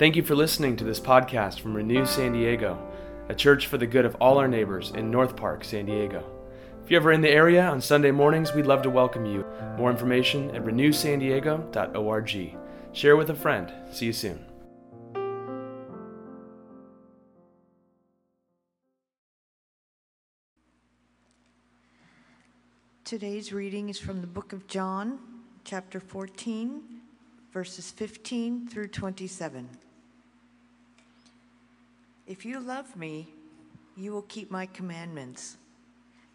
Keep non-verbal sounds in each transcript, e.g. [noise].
Thank you for listening to this podcast from Renew San Diego, a church for the good of all our neighbors in North Park, San Diego. If you're ever in the area on Sunday mornings, we'd love to welcome you. More information at renewsandiego.org. Share with a friend. See you soon. Today's reading is from the book of John, chapter 14, verses 15 through 27. If you love me, you will keep my commandments,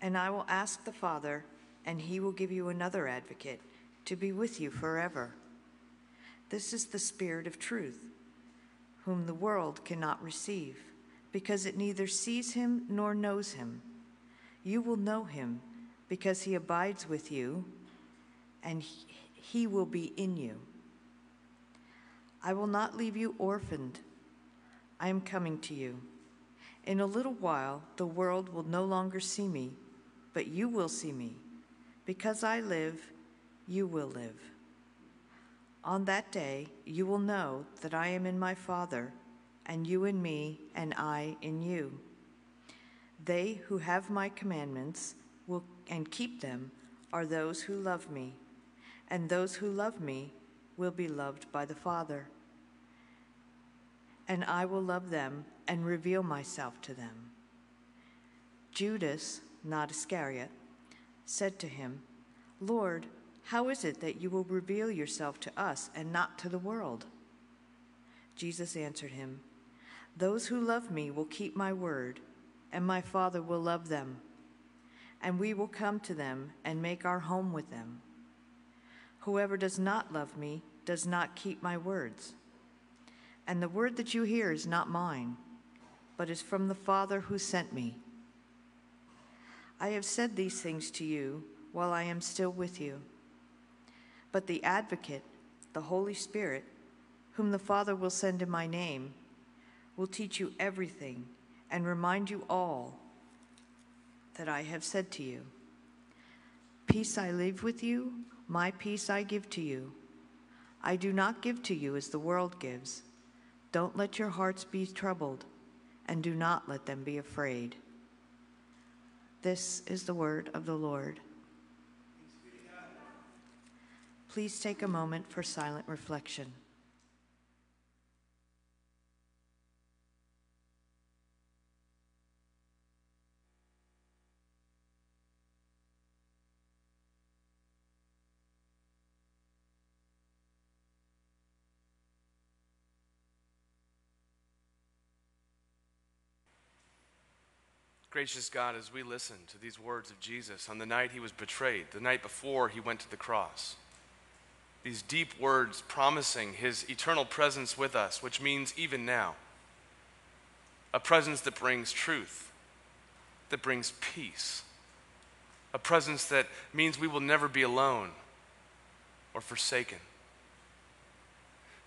and I will ask the Father, and he will give you another advocate to be with you forever. This is the Spirit of truth, whom the world cannot receive, because it neither sees him nor knows him. You will know him because he abides with you, and he will be in you. I will not leave you orphaned. I am coming to you. In a little while, the world will no longer see me, but you will see me. Because I live, you will live. On that day, you will know that I am in my Father, and you in me, and I in you. They who have my commandments will and keep them are those who love me, and those who love me will be loved by the Father. And I will love them and reveal myself to them. Judas, not Iscariot, said to him, Lord, how is it that you will reveal yourself to us and not to the world? Jesus answered him, Those who love me will keep my word, and my Father will love them and we will come to them and make our home with them. Whoever does not love me does not keep my words. And the word that you hear is not mine, but is from the Father who sent me. I have said these things to you while I am still with you. But the advocate, the Holy Spirit, whom the Father will send in my name, will teach you everything and remind you all that I have said to you. Peace I leave with you, my peace I give to you. I do not give to you as the world gives. Don't let your hearts be troubled, and do not let them be afraid. This is the word of the Lord. Please take a moment for silent reflection. Gracious God, as we listen to these words of Jesus on the night he was betrayed, the night before he went to the cross, these deep words promising his eternal presence with us, which means even now, a presence that brings truth, that brings peace, a presence that means we will never be alone or forsaken.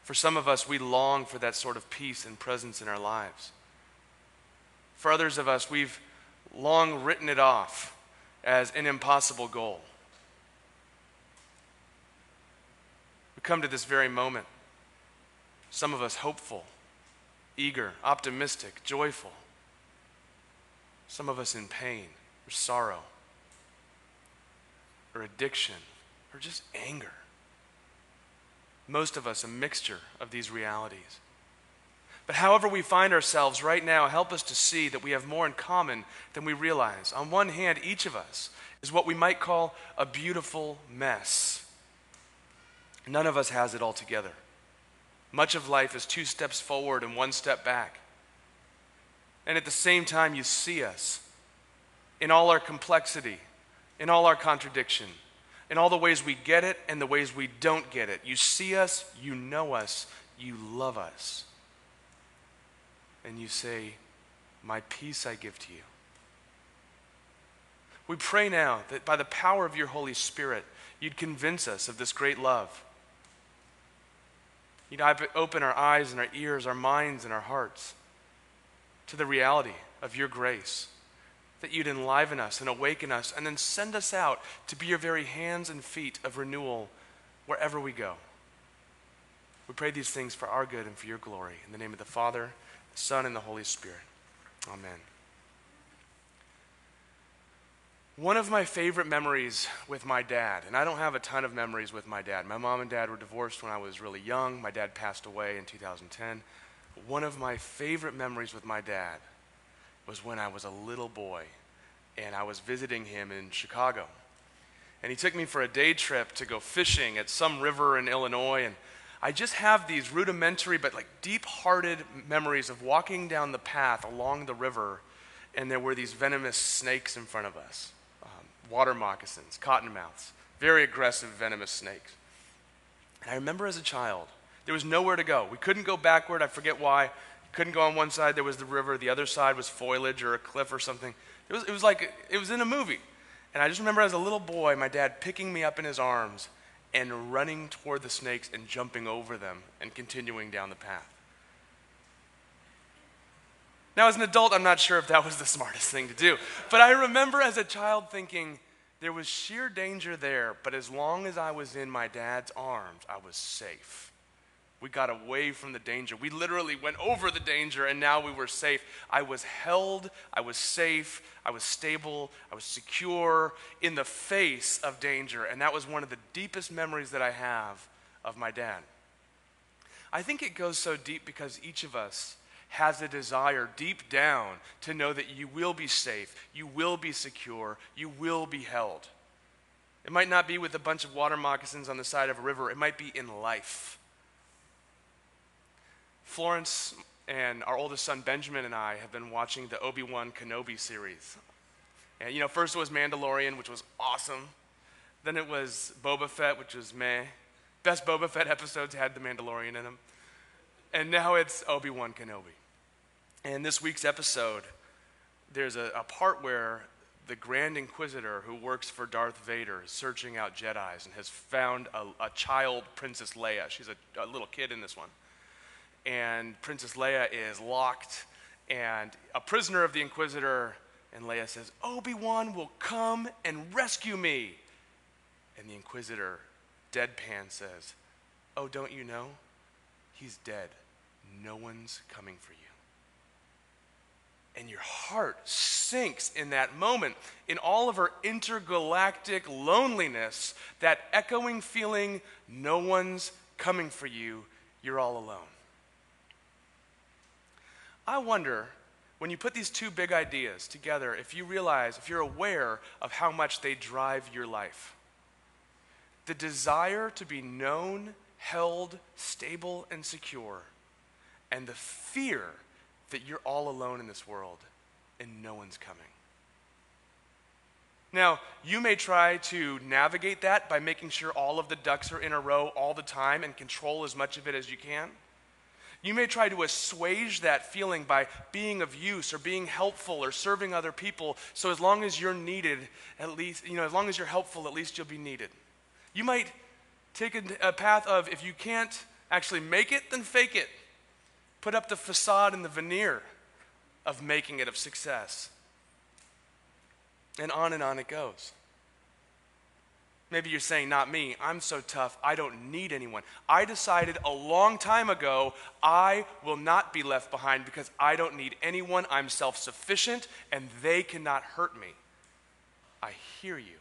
For some of us, we long for that sort of peace and presence in our lives. For others of us, we've long written it off as an impossible goal. We come to this very moment, some of us hopeful, eager, optimistic, joyful, some of us in pain or sorrow or addiction or just anger. Most of us a mixture of these realities. But however we find ourselves right now, help us to see that we have more in common than we realize. On one hand, each of us is what we might call a beautiful mess. None of us has it all together. Much of life is two steps forward and one step back. And at the same time, you see us in all our complexity, in all our contradiction, in all the ways we get it and the ways we don't get it. You see us, you know us, you love us and you say, My peace I give to you. We pray now that by the power of your Holy Spirit, you'd convince us of this great love. You'd open our eyes and our ears, our minds and our hearts to the reality of your grace. That you'd enliven us and awaken us and then send us out to be your very hands and feet of renewal wherever we go. We pray these things for our good and for your glory. In the name of the Father, the Son, and the Holy Spirit. Amen. One of my favorite memories with my dad, and I don't have a ton of memories with my dad. My mom and dad were divorced when I was really young. My dad passed away in 2010. But one of my favorite memories with my dad was when I was a little boy and I was visiting him in Chicago. And he took me for a day trip to go fishing at some river in Illinois. And I just have these rudimentary but like deep hearted memories of walking down the path along the river, and there were these venomous snakes in front of us um, water moccasins, cottonmouths, very aggressive, venomous snakes. And I remember as a child, there was nowhere to go. We couldn't go backward. I forget why. Couldn't go on one side, there was the river. The other side was foliage or a cliff or something. It was, it was like it was in a movie. And I just remember as a little boy, my dad picking me up in his arms and running toward the snakes and jumping over them and continuing down the path. Now, as an adult, I'm not sure if that was the smartest thing to do. But I remember as a child thinking there was sheer danger there, but as long as I was in my dad's arms, I was safe. We got away from the danger. We literally went over the danger and now we were safe. I was held, I was safe, I was stable, I was secure in the face of danger. And that was one of the deepest memories that I have of my dad. I think it goes so deep because each of us has a desire deep down to know that you will be safe, you will be secure, you will be held. It might not be with a bunch of water moccasins on the side of a river, it might be in life. Florence and our oldest son Benjamin and I have been watching the Obi Wan Kenobi series. And you know, first it was Mandalorian, which was awesome. Then it was Boba Fett, which was meh. Best Boba Fett episodes had the Mandalorian in them. And now it's Obi Wan Kenobi. And this week's episode, there's a, a, part where the Grand Inquisitor who works for Darth Vader is searching out Jedi's and has found a, a child, Princess Leia. She's a, a little kid in this one. And Princess Leia is locked and a prisoner of the Inquisitor. And Leia says, Obi Wan will come and rescue me. And the Inquisitor, deadpan, says, Oh, don't you know? He's dead. No one's coming for you and your heart sinks in that moment in all of her intergalactic loneliness, that echoing feeling no one's coming for you, you're all alone. I wonder when you put these two big ideas together, if you realize, if you're aware of how much they drive your life. The desire to be known, held, stable, and secure, and the fear that you're all alone in this world and no one's coming. Now, you may try to navigate that by making sure all of the ducks are in a row all the time and control as much of it as you can. You may try to assuage that feeling by being of use or being helpful or serving other people. So as long as you're needed, at least, you know, as long as you're helpful, at least you'll be needed. You might take a, a path of if you can't actually make it, then fake it. Put up the facade and the veneer of making it of success. And on and on it goes. Maybe you're saying, not me. I'm so tough. I don't need anyone. I decided a long time ago I will not be left behind because I don't need anyone. I'm self sufficient and they cannot hurt me. I hear you.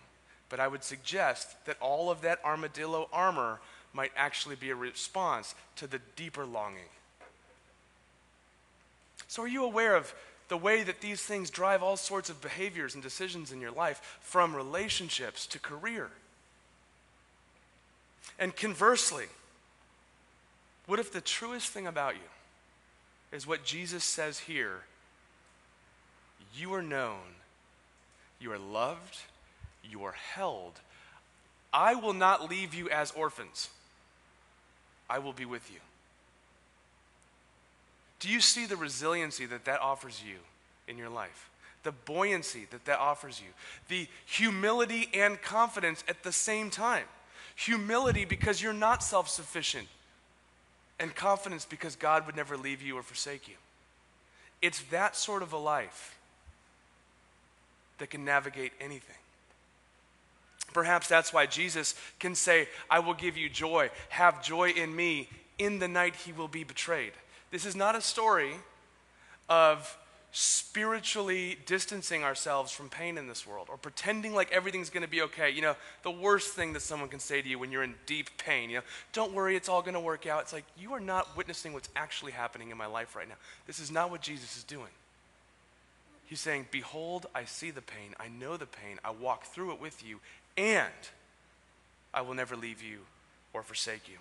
But I would suggest that all of that armadillo armor might actually be a response to the deeper longing so, are you aware of the way that these things drive all sorts of behaviors and decisions in your life, from relationships to career? And conversely, what if the truest thing about you is what Jesus says here? You are known, you are loved, you are held. I will not leave you as orphans, I will be with you. Do you see the resiliency that that offers you in your life? The buoyancy that that offers you, the humility and confidence at the same time. Humility because you're not self sufficient, and confidence because God would never leave you or forsake you. It's that sort of a life that can navigate anything. Perhaps that's why Jesus can say, I will give you joy. Have joy in me in the night he will be betrayed. This is not a story of spiritually distancing ourselves from pain in this world or pretending like everything's going to be okay. You know, the worst thing that someone can say to you when you're in deep pain, you know, don't worry, it's all going to work out. It's like you are not witnessing what's actually happening in my life right now. This is not what Jesus is doing. He's saying, Behold, I see the pain. I know the pain. I walk through it with you, and I will never leave you or forsake you.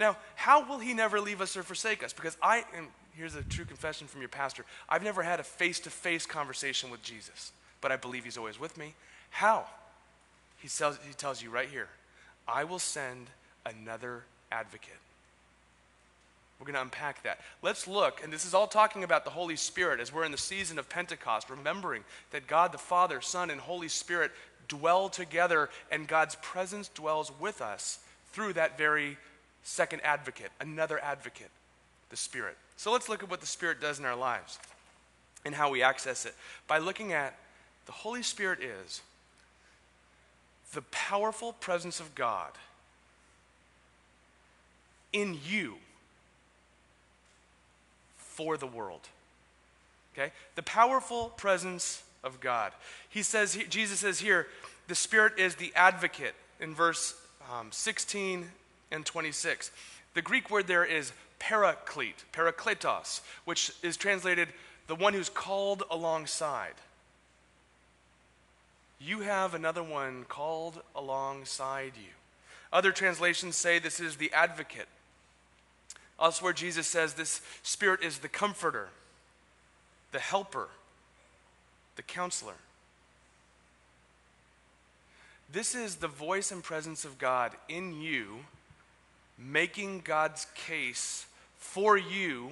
Now, how will he never leave us or forsake us? Because I, and here's a true confession from your pastor, I've never had a face to face conversation with Jesus, but I believe he's always with me. How? He tells, he tells you right here I will send another advocate. We're going to unpack that. Let's look, and this is all talking about the Holy Spirit as we're in the season of Pentecost, remembering that God the Father, Son, and Holy Spirit dwell together, and God's presence dwells with us through that very second advocate, another advocate, the Spirit. So let's look at what the Spirit does in our lives and how we access it by looking at the Holy Spirit is the powerful presence of God in you for the world. Okay? The powerful presence of God. He says, Jesus says here, the Spirit is the advocate in verse um, 16 and 26. The Greek word there is paraclete, parakletos, which is translated the one who's called alongside. You have another one called alongside you. Other translations say this is the advocate. Elsewhere, Jesus says this Spirit is the comforter, the helper, the counselor. This is the voice and presence of God in you, making God's case for you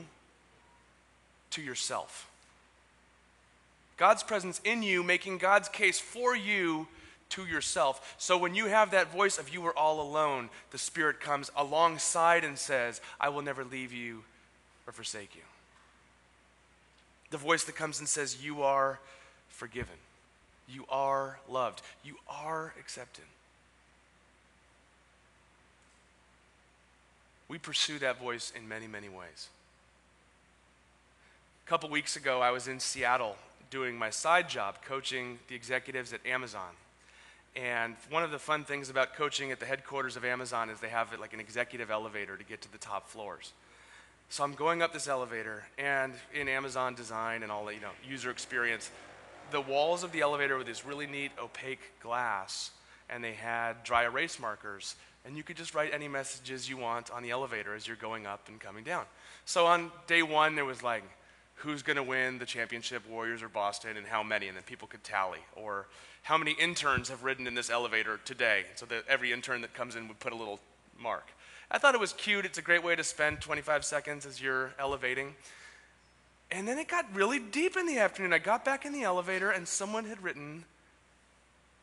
to yourself. God's presence in you, making God's case for you to yourself. So when you have that voice of you are all alone, the Spirit comes alongside and says, I will never leave you or forsake you. The voice that comes and says, You are forgiven. You are loved. You are accepted. We pursue that voice in many, many ways. A couple weeks ago, I was in Seattle doing my side job, coaching the executives at Amazon. And one of the fun things about coaching at the headquarters of Amazon is they have like an executive elevator to get to the top floors. So I'm going up this elevator, and in Amazon design and all the you know user experience, the walls of the elevator were this really neat opaque glass, and they had dry erase markers, and you could just write any messages you want on the elevator as you're going up and coming down. So on day one, there was like, who's going to win the championship, Warriors or Boston, and how many, and then people could tally, or how many interns have ridden in this elevator today, so that every intern that comes in would put a little mark. I thought it was cute. It's a great way to spend 25 seconds as you're elevating. And then it got really deep in the afternoon. I got back in the elevator and someone had written,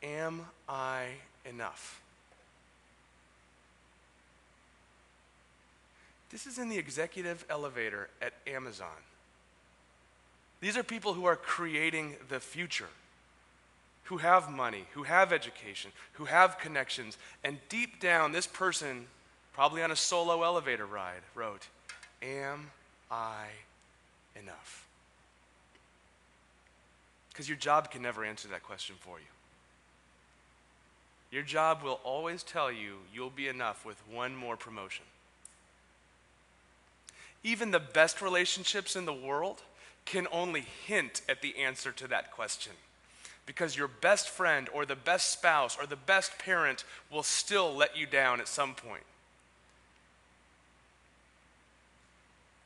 Am I enough? This is in the executive elevator at Amazon. These are people who are creating the future who have money, who have education, who have connections. And deep down, this person, probably on a solo elevator ride, wrote, Am I enough? Because your job can never answer that question for you. Your job will always tell you you'll be enough with one more promotion. Even the best relationships in the world can only hint at the answer to that question because your best friend or the best spouse or the best parent will still let you down at some point.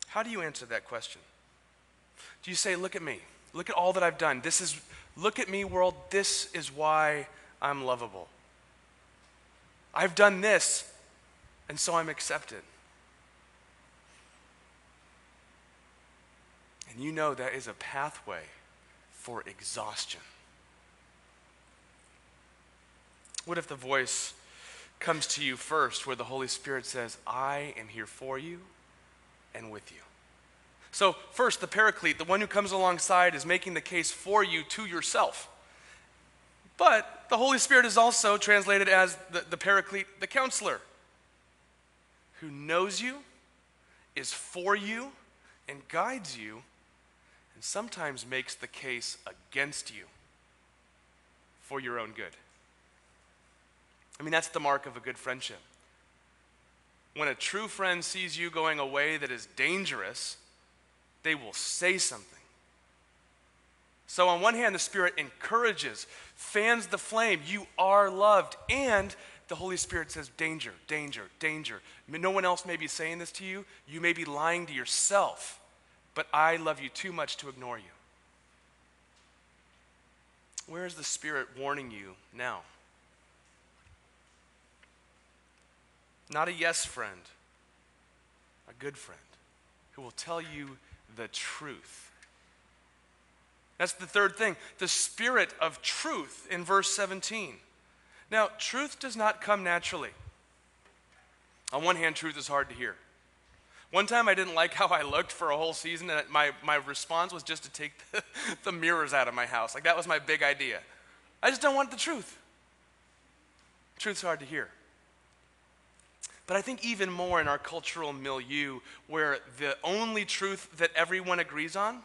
How do you answer that question? Do you say, Look at me, look at all that I've done? This is, look at me, world, this is why I'm lovable. I've done this, and so I'm accepted. And you know that is a pathway for exhaustion. What if the voice comes to you first, where the Holy Spirit says, I am here for you and with you? So, first, the paraclete, the one who comes alongside, is making the case for you to yourself. But the Holy Spirit is also translated as the, the paraclete, the counselor, who knows you is for you and guides you, and sometimes makes the case against you for your own good. I mean, that's the mark of a good friendship. When a true friend sees you going a way that is dangerous, they will say something. So, on one hand, the Spirit encourages, fans the flame. You are loved. And the Holy Spirit says, danger, danger, danger. No one else may be saying this to you. You may be lying to yourself, but I love you too much to ignore you. Where is the Spirit warning you now? Not a yes friend, a good friend who will tell you the truth. That's the third thing the spirit of truth in verse 17. Now, truth does not come naturally. On one hand, truth is hard to hear. One time I didn't like how I looked for a whole season, and my, my response was just to take the, [laughs] the mirrors out of my house. Like, that was my big idea. I just don't want the truth. Truth's hard to hear. But I think even more in our cultural milieu, where the only truth that everyone agrees on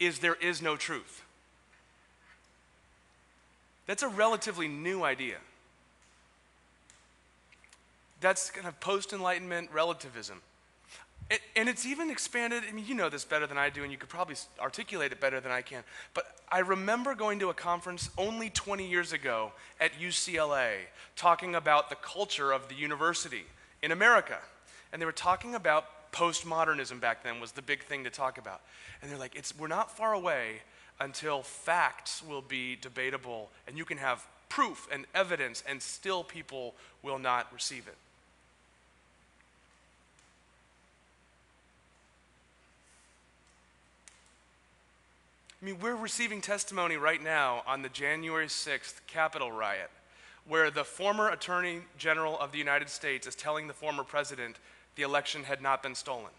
is there is no truth. That's a relatively new idea. That's kind of post Enlightenment relativism. It, and it's even expanded. I mean, you know this better than I do, and you could probably articulate it better than I can. But I remember going to a conference only 20 years ago at UCLA talking about the culture of the university in America. And they were talking about postmodernism back then was the big thing to talk about. And they're like, it's, we're not far away until facts will be debatable and you can have proof and evidence and still people will not receive it. I mean, we're receiving testimony right now on the January 6th Capitol riot, where the former Attorney General of the United States is telling the former president the election had not been stolen.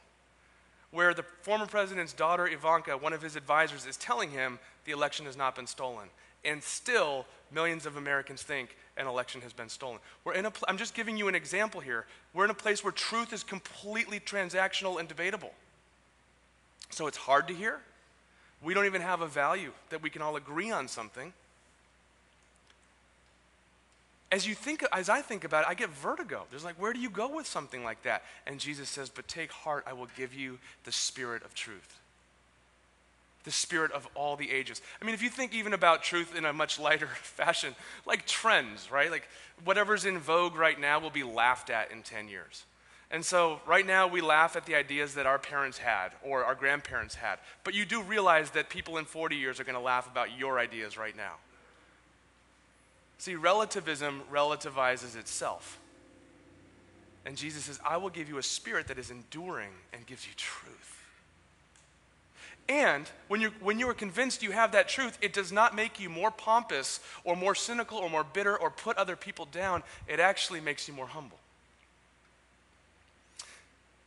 Where the former president's daughter, Ivanka, one of his advisors, is telling him the election has not been stolen. And still, millions of Americans think an election has been stolen. We're in a pl- I'm just giving you an example here. We're in a place where truth is completely transactional and debatable. So it's hard to hear, we don't even have a value that we can all agree on something. As you think, as I think about it, I get vertigo. There's like, where do you go with something like that? And Jesus says, But take heart, I will give you the spirit of truth. The spirit of all the ages. I mean, if you think even about truth in a much lighter [laughs] fashion, like trends, right? Like whatever's in vogue right now will be laughed at in 10 years. And so, right now, we laugh at the ideas that our parents had or our grandparents had. But you do realize that people in 40 years are going to laugh about your ideas right now. See, relativism relativizes itself. And Jesus says, I will give you a spirit that is enduring and gives you truth. And when, you when you are convinced you have that truth, it does not make you more pompous or more cynical or more bitter or put other people down. It actually makes you more humble.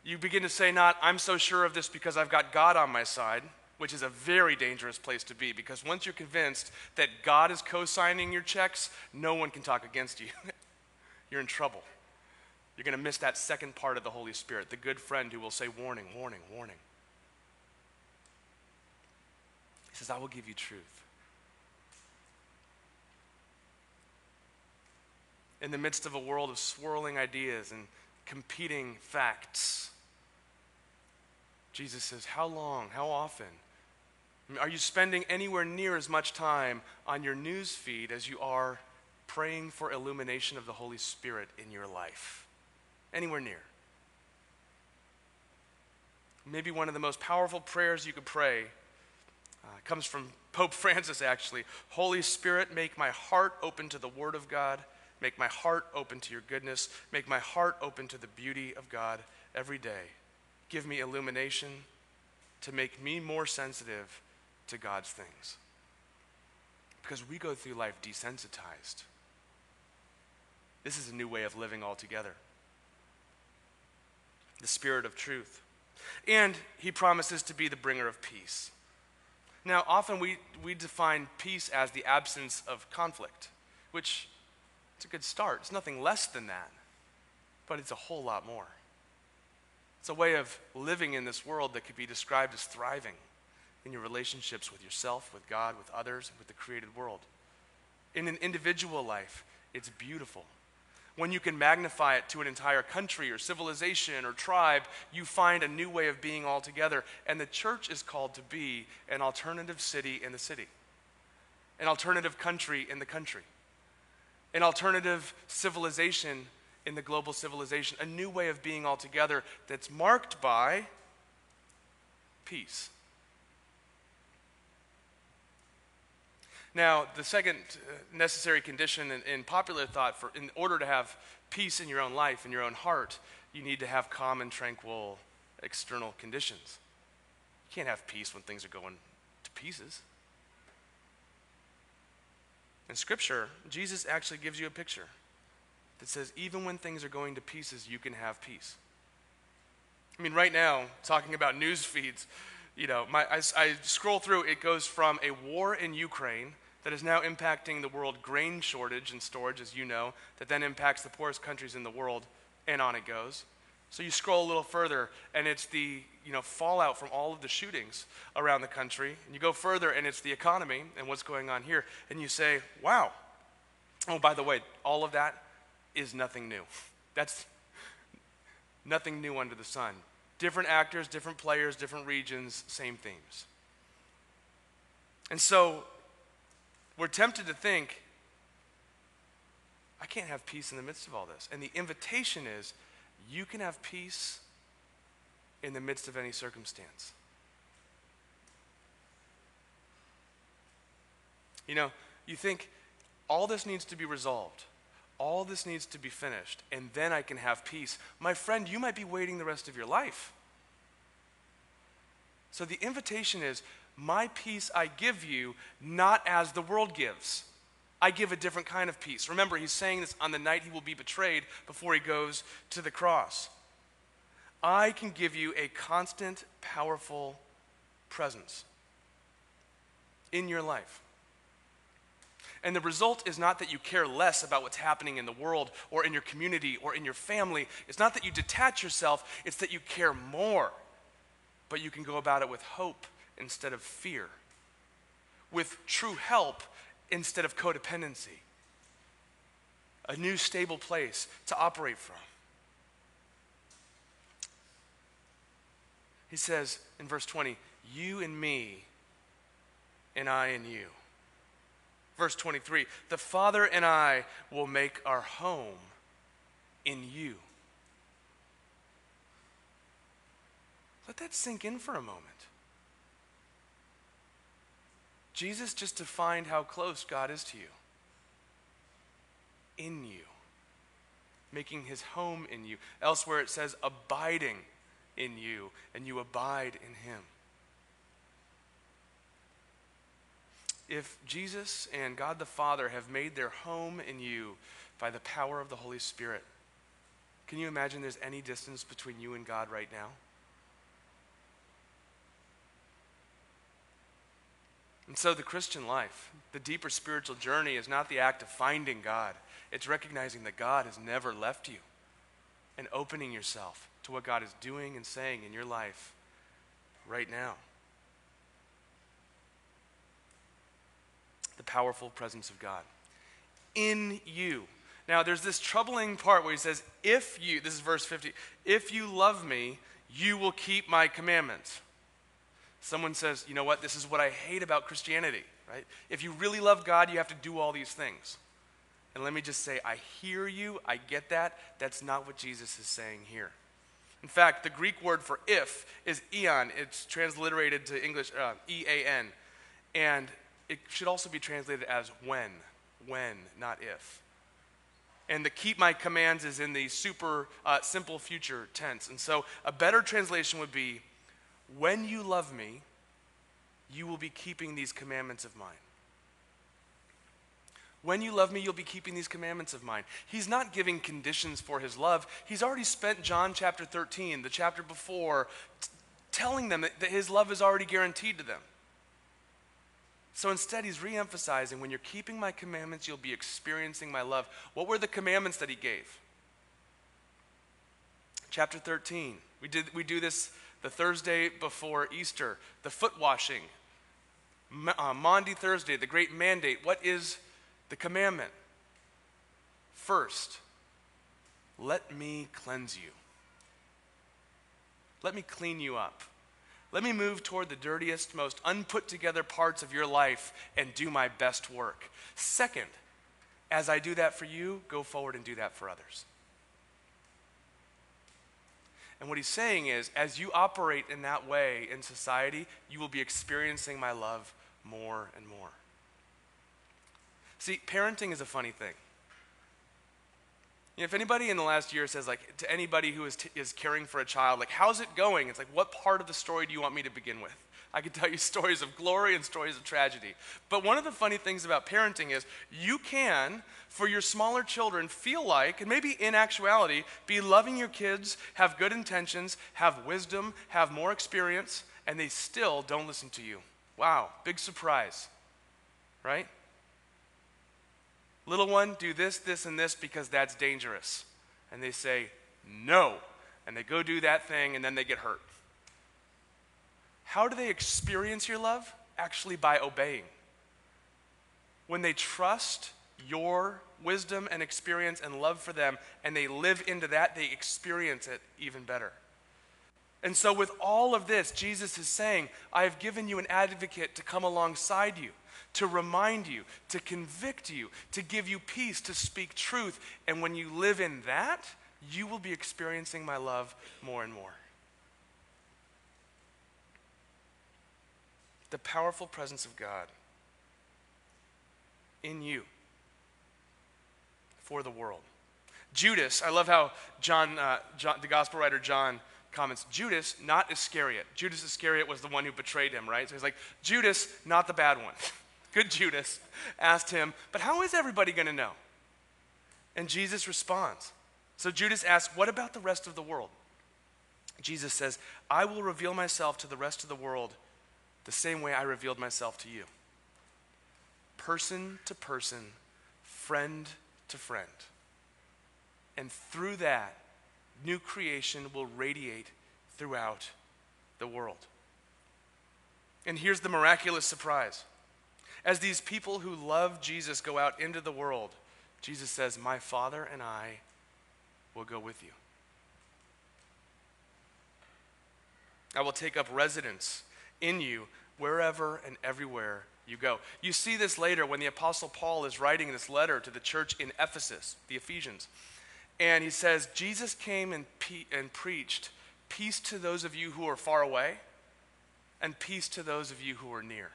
You begin to say, not, I'm so sure of this because I've got God on my side, which is a very dangerous place to be because once you're convinced that God is co signing your checks, no one can talk against you. [laughs] you're in trouble. You're going to miss that second part of the Holy Spirit, the good friend who will say, Warning, warning, warning. He says, I will give you truth. In the midst of a world of swirling ideas and competing facts, Jesus says, How long? How often? Are you spending anywhere near as much time on your news feed as you are praying for illumination of the Holy Spirit in your life? Anywhere near. Maybe one of the most powerful prayers you could pray uh, comes from Pope [laughs] Francis, actually. Holy Spirit, make my heart open to the Word of God. Make my heart open to your goodness. Make my heart open to the beauty of God every day give me illumination to make me more sensitive to God's things. Because we go through life desensitized. This is a new way of living altogether. The spirit of truth. And he promises to be the bringer of peace. Now, often we, we define peace as the absence of conflict, which it's a good start. It's nothing less than that, but it's a whole lot more. It's a way of living in this world that could be described as thriving in your relationships with yourself, with God, with others, with the created world. In an individual life, it's beautiful. When you can magnify it to an entire country or civilization or tribe, you find a new way of being altogether. And the church is called to be an alternative city in the city, an alternative country in the country, an alternative civilization in the global civilization, a new way of being altogether that's marked by peace. Now, the second uh, necessary condition in, in, popular thought for in order to have peace in your own life, in your own heart, you need to have calm and tranquil external conditions. You can't have peace when things are going to pieces. In Scripture, Jesus actually gives you a picture that says even when things are going to pieces, you can have peace. I mean, right now, talking about news feeds, you know, my, I, I scroll through, it goes from a war in Ukraine that is now impacting the world grain shortage and storage, as you know, that then impacts the poorest countries in the world, and on it goes. So you scroll a little further, and it's the you know fallout from all of the shootings around the country. And you go further, and it's the economy and what's going on here. And you say, "Wow." Oh, by the way, all of that is nothing new. [laughs] That's nothing new under the sun. Different actors, different players, different regions, same themes. And so we're tempted to think, I can't have peace in the midst of all this. And the invitation is, you can have peace in the midst of any circumstance. You know, you think all this needs to be resolved, all this needs to be finished, and then I can have peace. My friend, you might be waiting the rest of your life. So the invitation is my peace I give you, not as the world gives. I give a different kind of peace. Remember, he's saying this on the night he will be betrayed before he goes to the cross. I can give you a constant, powerful presence in your life. And the result is not that you care less about what's happening in the world or in your community or in your family. It's not that you detach yourself, it's that you care more. But you can go about it with hope instead of fear, with true help instead of codependency, a new stable place to operate from. He says in verse 20, You and me, and I and you. Verse 23, The Father and I will make our home in you. Let that sink in for a moment. Jesus just defined how close God is to you. In you. Making his home in you. Elsewhere it says abiding in you, and you abide in him. If Jesus and God the Father have made their home in you by the power of the Holy Spirit, can you imagine there's any distance between you and God right now? And so, the Christian life, the deeper spiritual journey, is not the act of finding God, it's recognizing that God has never left you and opening yourself to what God is doing and saying in your life right now. The powerful presence of God in you. Now, there's this troubling part where he says, If you, this is verse 50, if you love me, you will keep my commandments. Someone says, you know what, this is what I hate about Christianity, right? If you really love God, you have to do all these things. And let me just say, I hear you, I get that. That's not what Jesus is saying here. In fact, the Greek word for if is eon. It's transliterated to English uh, E A N. And it should also be translated as when. When, not if. And the keep my commands is in the super uh, simple future tense. And so a better translation would be when you love me, you will be keeping these commandments of mine. When you love me, you'll be keeping these commandments of mine. He's not giving conditions for his love. He's already spent John chapter 13, the chapter before, t- telling them that, that his love is already guaranteed to them. So instead, he's re emphasizing when you're keeping my commandments, you'll be experiencing my love. What were the commandments that he gave? chapter 13. We, did, we do this the Thursday before Easter, the foot washing. Uh, Maundy Thursday, the great mandate. What is the commandment? First, let me cleanse you. Let me clean you up. Let me move toward the dirtiest, most unput together parts of your life and do my best work. Second, as I do that for you, go forward and do that for others. And what he's saying is, as you operate in that way in society, you will be experiencing my love more and more. See, parenting is a funny thing. You know, if anybody in the last year says, like, to anybody who is, t- is caring for a child, like, how's it going? It's like, what part of the story do you want me to begin with? I could tell you [laughs] stories of glory and stories of tragedy. But one of the funny things about parenting is you can, for your smaller children, feel like, and maybe in actuality, be loving your kids, have good intentions, have wisdom, have more experience, and they still don't listen to you. Wow, big surprise, right? Little one, do this, this, and this because that's dangerous. And they say, no. And they go do that thing, and then they get hurt. How do they experience your love? Actually, by obeying. When they trust your wisdom and experience and love for them, and they live into that, they experience it even better. And so, with all of this, Jesus is saying, I have given you an advocate to come alongside you, to remind you, to convict you, to give you peace, to speak truth. And when you live in that, you will be experiencing my love more and more. The powerful presence of God in you for the world. Judas, I love how John, uh, John, the gospel writer John comments, Judas, not Iscariot. Judas Iscariot was the one who betrayed him, right? So he's like, Judas, not the bad one. [laughs] Good Judas, asked him, but how is everybody going to know? And Jesus responds. So Judas asks, What about the rest of the world? Jesus says, I will reveal myself to the rest of the world the same way I revealed myself to you. Person to person, friend to friend. And through that, new creation will radiate throughout the world. And here's the miraculous surprise. As these people who love Jesus go out into the world, Jesus says, My Father and I will go with you. I will take up residence in you wherever and everywhere you go. You see this later when the Apostle Paul is writing this letter to the church in Ephesus, the Ephesians. And he says, Jesus came and, pe- and preached peace to those of you who are far away and peace to those of you who are near.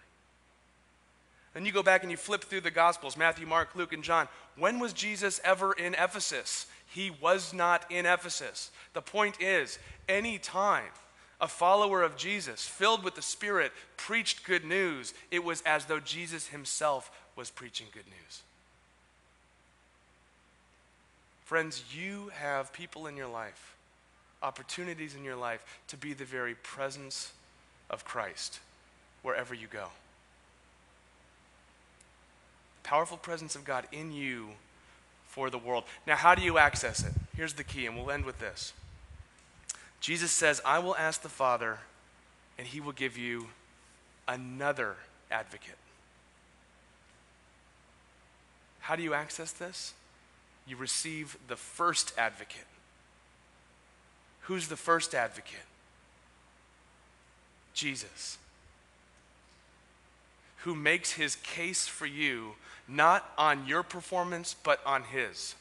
Then you go back and you flip through the Gospels Matthew, Mark, Luke, and John. When was Jesus ever in Ephesus? He was not in Ephesus. The point is, any time a follower of Jesus, filled with the Spirit, preached good news, it was as though Jesus himself was preaching good news. Friends, you have people in your life, opportunities in your life to be the very presence of Christ wherever you go. Powerful presence of God in you for the world. Now, how do you access it? Here's the key, and we'll end with this. Jesus says, I will ask the Father, and he will give you another advocate. How do you access this? You receive the first advocate. Who's the first advocate? Jesus. Who makes his case for you not on your performance, but on his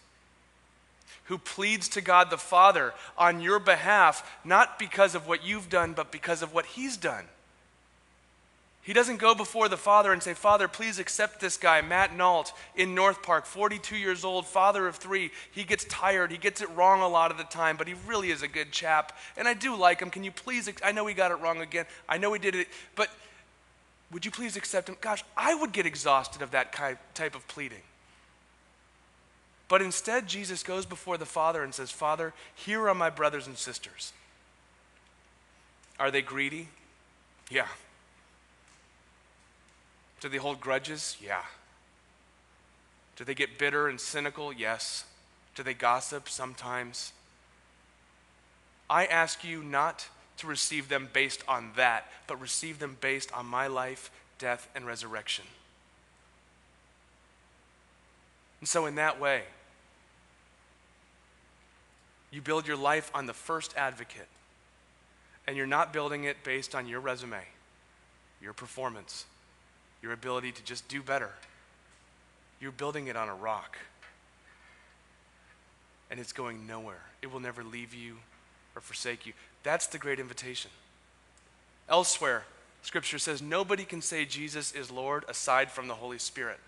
who pleads to God the Father on your behalf, not because of what you've done, but because of what He's done. He doesn't go before the Father and say, Father, please accept this guy, Matt Nault, in North Park, 42 years old, father of three. He gets tired. He gets it wrong a lot of the time, but he really is a good chap. And I do like him. Can you please? I know he got it wrong again. I know he did it, but would you please accept him? Gosh, I would get exhausted of that type of pleading. But instead, Jesus goes before the Father and says, Father, here are my brothers and sisters. Are they greedy? Yeah. Do they hold grudges? Yeah. Do they get bitter and cynical? Yes. Do they gossip? Sometimes. I ask you not to receive them based on that, but receive them based on my life, death, and resurrection. And so, in that way, you build your life on the first advocate, and you're not building it based on your resume, your performance, your ability to just do better. You're building it on a rock, and it's going nowhere. It will never leave you or forsake you. That's the great invitation. Elsewhere, Scripture says nobody can say Jesus is Lord aside from the Holy Spirit.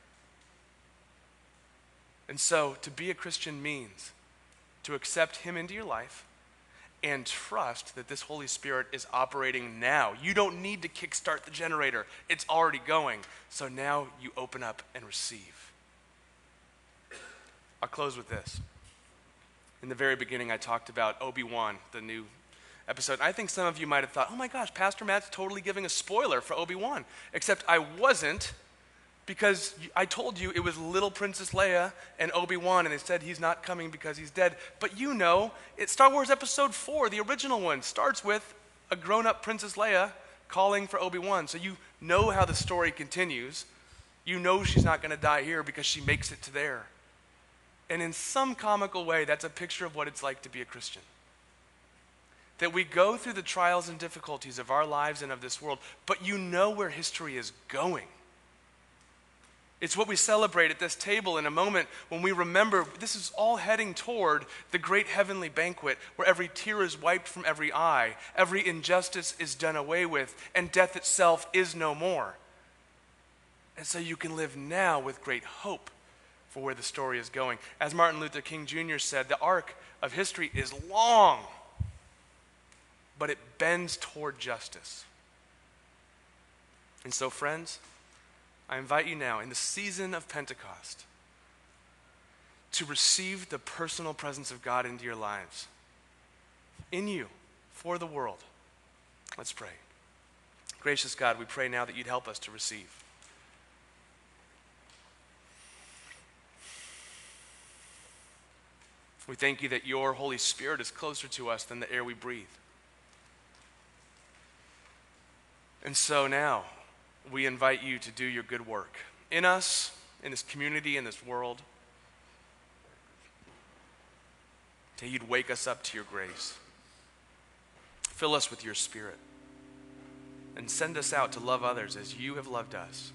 And so, to be a Christian means to accept Him into your life and trust that this Holy Spirit is operating now. You don't need to kickstart the generator, it's already going. So now you open up and receive. I'll close with this. In the very beginning, I talked about Obi Wan, the new episode. I think some of you might have thought, oh my gosh, Pastor Matt's totally giving a spoiler for Obi Wan. Except I wasn't because I told you it was little Princess Leia and Obi Wan, and they said he's not coming because he's dead. But you know, it, Star Wars Episode 4, the original one, starts with a grown up Princess Leia calling for Obi Wan. So you know how the story continues. You know she's not going to die here because she makes it to there. And in some comical way, that's a picture of what it's like to be a Christian. That we go through the trials and difficulties of our lives and of this world, but you know where history is going. It's what we celebrate at this table in a moment when we remember this is all heading toward the great heavenly banquet where every tear is wiped from every eye, every injustice is done away with, and death itself is no more. And so you can live now with great hope for where the story is going. As Martin Luther King Jr. said, the arc of history is long, but it bends toward justice. And so, friends, I invite you now, in the season of Pentecost, to receive the personal presence of God into your lives, in you, for the world. Let's pray. Gracious God, we pray now that you'd help us to receive. We thank you that your Holy Spirit is closer to us than the air we breathe. And so now, we invite you to do your good work in us, in this community, in this world. That you'd wake us up to your grace. Fill us with your spirit. And send us out to love others as you have loved us.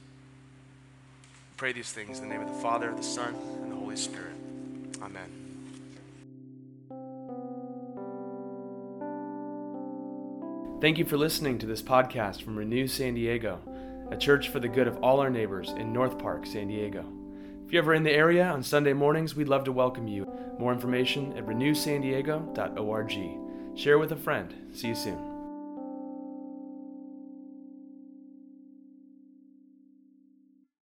pray these things in the name of the Father, the Son, and the Holy Spirit. Amen. Thank you for listening to this podcast from Renew San Diego a church for the good of all our neighbors in North Park, San Diego. If you're ever in the area on Sunday mornings, we'd love to welcome you. More information at renewsandiego.org. Share with a friend. See you soon.